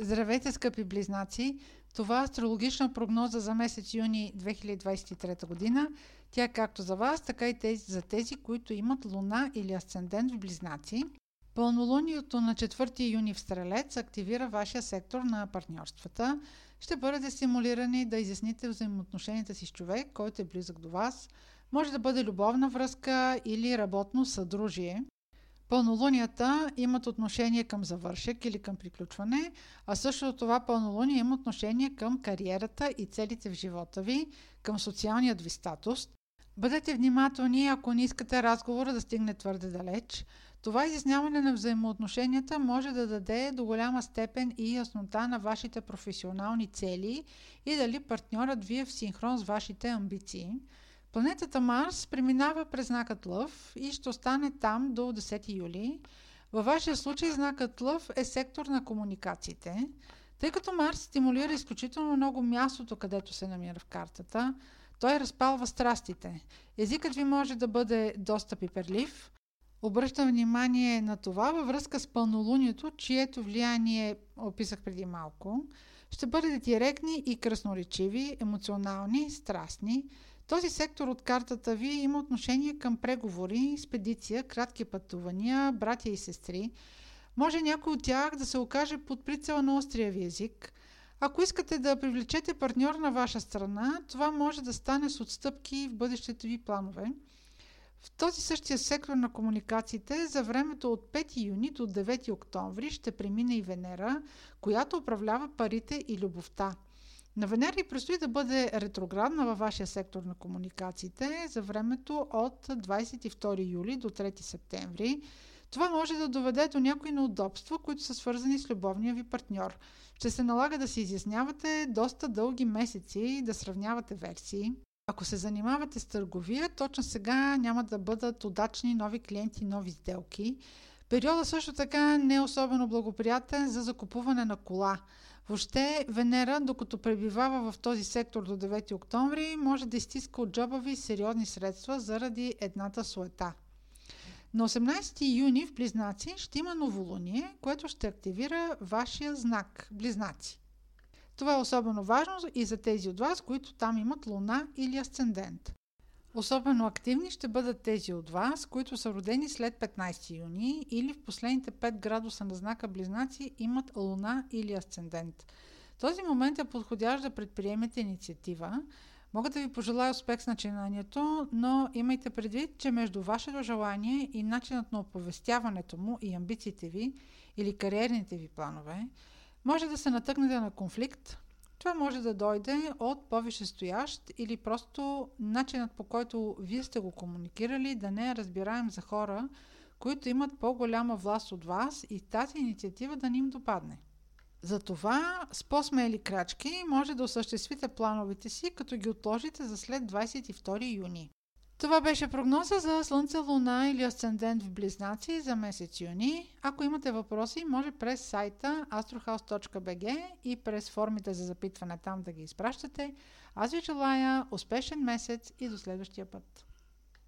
Здравейте, скъпи близнаци! Това е астрологична прогноза за месец юни 2023 година. Тя е както за вас, така и тези, за тези, които имат луна или асцендент в близнаци. Пълнолунието на 4 юни в Стрелец активира вашия сектор на партньорствата. Ще бъдете стимулирани да изясните взаимоотношенията си с човек, който е близък до вас. Може да бъде любовна връзка или работно съдружие. Пълнолунията имат отношение към завършек или към приключване, а също това пълнолуние има отношение към кариерата и целите в живота ви, към социалният ви статус. Бъдете внимателни, ако не искате разговора да стигне твърде далеч. Това изясняване на взаимоотношенията може да даде до голяма степен и яснота на вашите професионални цели и дали партньорът ви е в синхрон с вашите амбиции. Планетата Марс преминава през знакът Лъв и ще остане там до 10 юли. Във вашия случай знакът Лъв е сектор на комуникациите. Тъй като Марс стимулира изключително много мястото, където се намира в картата, той разпалва страстите. Езикът ви може да бъде доста пиперлив. Обръщам внимание на това във връзка с пълнолунието, чието влияние описах преди малко. Ще бъдете директни и красноречиви, емоционални, страстни. Този сектор от картата ви има отношение към преговори, спедиция, кратки пътувания, братя и сестри. Може някой от тях да се окаже под прицела на острия ви език. Ако искате да привлечете партньор на ваша страна, това може да стане с отстъпки в бъдещите ви планове. В този същия сектор на комуникациите за времето от 5 юни до 9 октомври ще премине и Венера, която управлява парите и любовта. На Венера и предстои да бъде ретроградна във вашия сектор на комуникациите за времето от 22 юли до 3 септември. Това може да доведе до някои неудобства, които са свързани с любовния ви партньор. Ще се налага да се изяснявате доста дълги месеци и да сравнявате версии. Ако се занимавате с търговия, точно сега няма да бъдат удачни нови клиенти, нови сделки. Периода също така не е особено благоприятен за закупуване на кола. Въобще Венера, докато пребивава в този сектор до 9 октомври, може да изтиска от джоба ви сериозни средства заради едната суета. На 18 юни в Близнаци ще има новолуние, което ще активира вашия знак Близнаци. Това е особено важно и за тези от вас, които там имат луна или асцендент. Особено активни ще бъдат тези от вас, които са родени след 15 юни или в последните 5 градуса на знака Близнаци имат луна или асцендент. Този момент е подходящ да предприемете инициатива. Мога да ви пожелая успех с начинанието, но имайте предвид, че между вашето желание и начинът на оповестяването му и амбициите ви или кариерните ви планове, може да се натъкнете на конфликт, това може да дойде от по-висшестоящ или просто начинът по който вие сте го комуникирали да не е разбираем за хора, които имат по-голяма власт от вас и тази инициатива да ни им допадне. Затова с по-смели крачки може да осъществите плановете си, като ги отложите за след 22 юни. Това беше прогноза за Слънце, Луна или Асцендент в Близнаци за месец юни. Ако имате въпроси, може през сайта astrohouse.bg и през формите за запитване там да ги изпращате. Аз ви желая успешен месец и до следващия път.